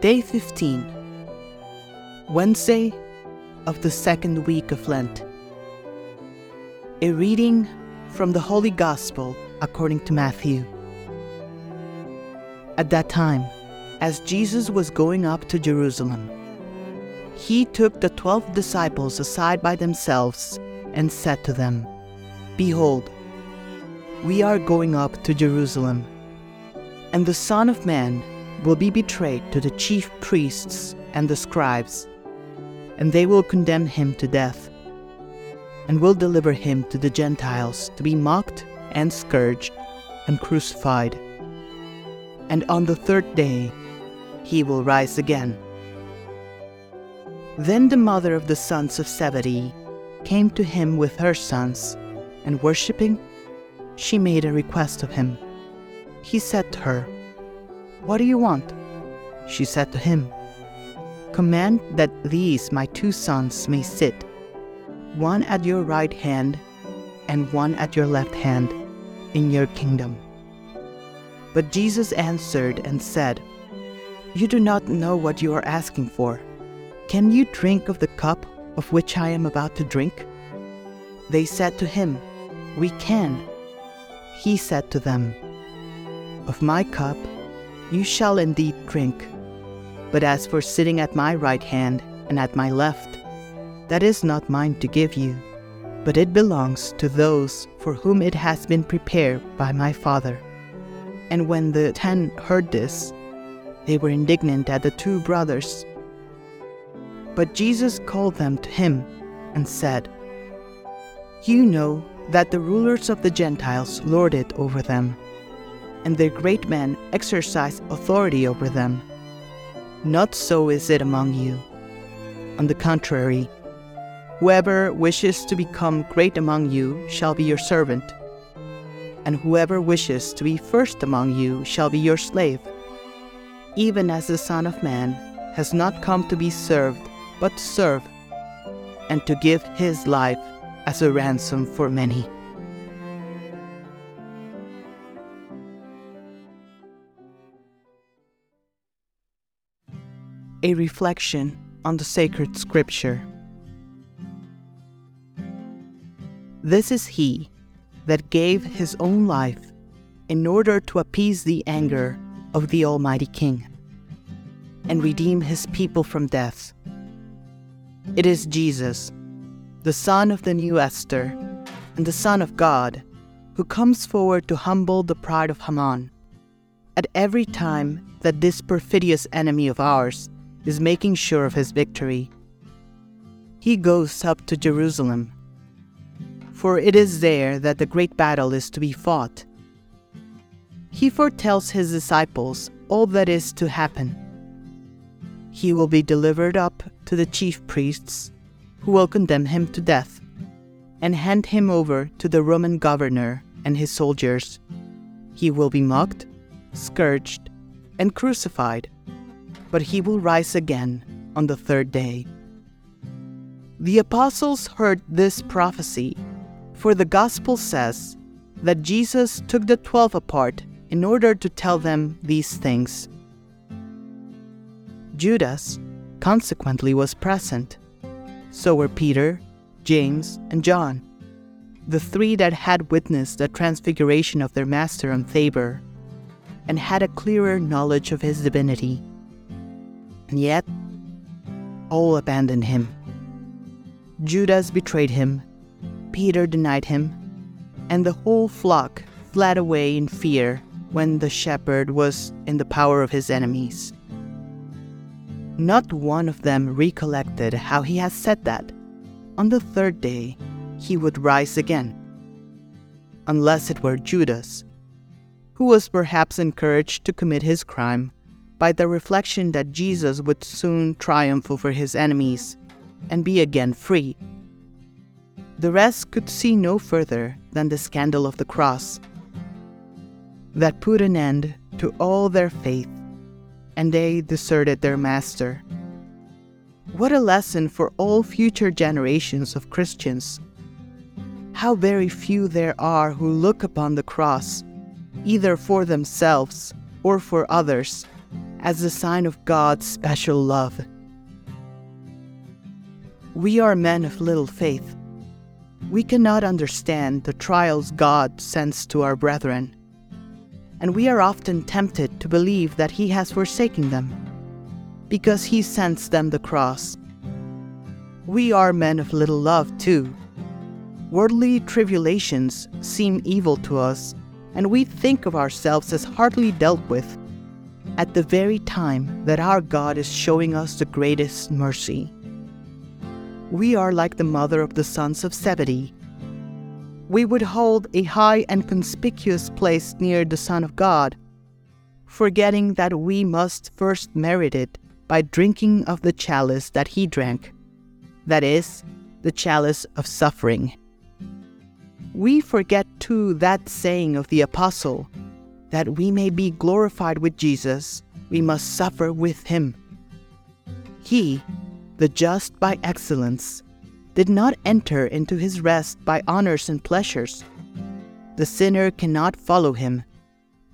Day 15, Wednesday of the second week of Lent. A reading from the Holy Gospel according to Matthew. At that time, as Jesus was going up to Jerusalem, he took the twelve disciples aside by themselves and said to them, Behold, we are going up to Jerusalem, and the Son of Man will be betrayed to the chief priests and the scribes, and they will condemn him to death, and will deliver him to the Gentiles to be mocked and scourged and crucified. And on the third day he will rise again. Then the mother of the sons of Zebedee came to him with her sons, and worshipping, she made a request of him. He said to her, What do you want? She said to him, Command that these my two sons may sit, one at your right hand and one at your left hand, in your kingdom. But Jesus answered and said, You do not know what you are asking for. Can you drink of the cup of which I am about to drink? They said to him, We can. He said to them, Of my cup you shall indeed drink, but as for sitting at my right hand and at my left, that is not mine to give you, but it belongs to those for whom it has been prepared by my Father. And when the ten heard this, they were indignant at the two brothers. But Jesus called them to him and said, You know that the rulers of the Gentiles lord it over them, and their great men exercise authority over them. Not so is it among you. On the contrary, whoever wishes to become great among you shall be your servant, and whoever wishes to be first among you shall be your slave. Even as the Son of Man has not come to be served, but to serve, and to give his life as a ransom for many. A reflection on the sacred scripture. This is he that gave his own life in order to appease the anger of the Almighty King and redeem his people from death. It is Jesus the son of the new Esther, and the Son of God, who comes forward to humble the pride of Haman. At every time that this perfidious enemy of ours is making sure of his victory, he goes up to Jerusalem, for it is there that the great battle is to be fought. He foretells his disciples all that is to happen. He will be delivered up to the chief priests who will condemn him to death and hand him over to the Roman governor and his soldiers. He will be mocked, scourged, and crucified, but he will rise again on the third day. The apostles heard this prophecy, for the gospel says that Jesus took the twelve apart in order to tell them these things. Judas, consequently, was present so were Peter, James, and John, the three that had witnessed the transfiguration of their master on Thabor and had a clearer knowledge of his divinity. And yet, all abandoned him. Judas betrayed him, Peter denied him, and the whole flock fled away in fear when the shepherd was in the power of his enemies. Not one of them recollected how he had said that on the third day he would rise again. Unless it were Judas, who was perhaps encouraged to commit his crime by the reflection that Jesus would soon triumph over his enemies and be again free. The rest could see no further than the scandal of the cross that put an end to all their faith and they deserted their master. What a lesson for all future generations of Christians. How very few there are who look upon the cross, either for themselves or for others, as a sign of God's special love. We are men of little faith. We cannot understand the trials God sends to our brethren, and we are often tempted to believe that He has forsaken them because He sends them the cross. We are men of little love, too. Worldly tribulations seem evil to us, and we think of ourselves as hardly dealt with at the very time that our God is showing us the greatest mercy. We are like the mother of the sons of Zebedee. We would hold a high and conspicuous place near the Son of God, forgetting that we must first merit it by drinking of the chalice that he drank, that is, the chalice of suffering. We forget too that saying of the Apostle that we may be glorified with Jesus, we must suffer with him. He, the just by excellence, did not enter into his rest by honors and pleasures. The sinner cannot follow him,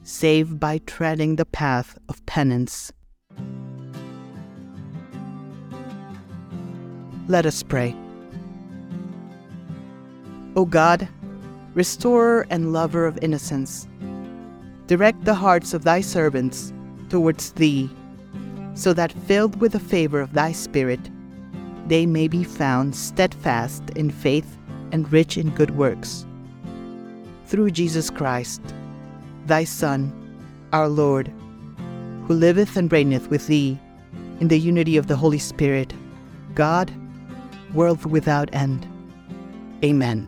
save by treading the path of penance. Let us pray. O God, restorer and lover of innocence, direct the hearts of thy servants towards thee, so that filled with the favor of thy Spirit, they may be found steadfast in faith and rich in good works. Through Jesus Christ, thy Son, our Lord, who liveth and reigneth with thee in the unity of the Holy Spirit, God, world without end. Amen.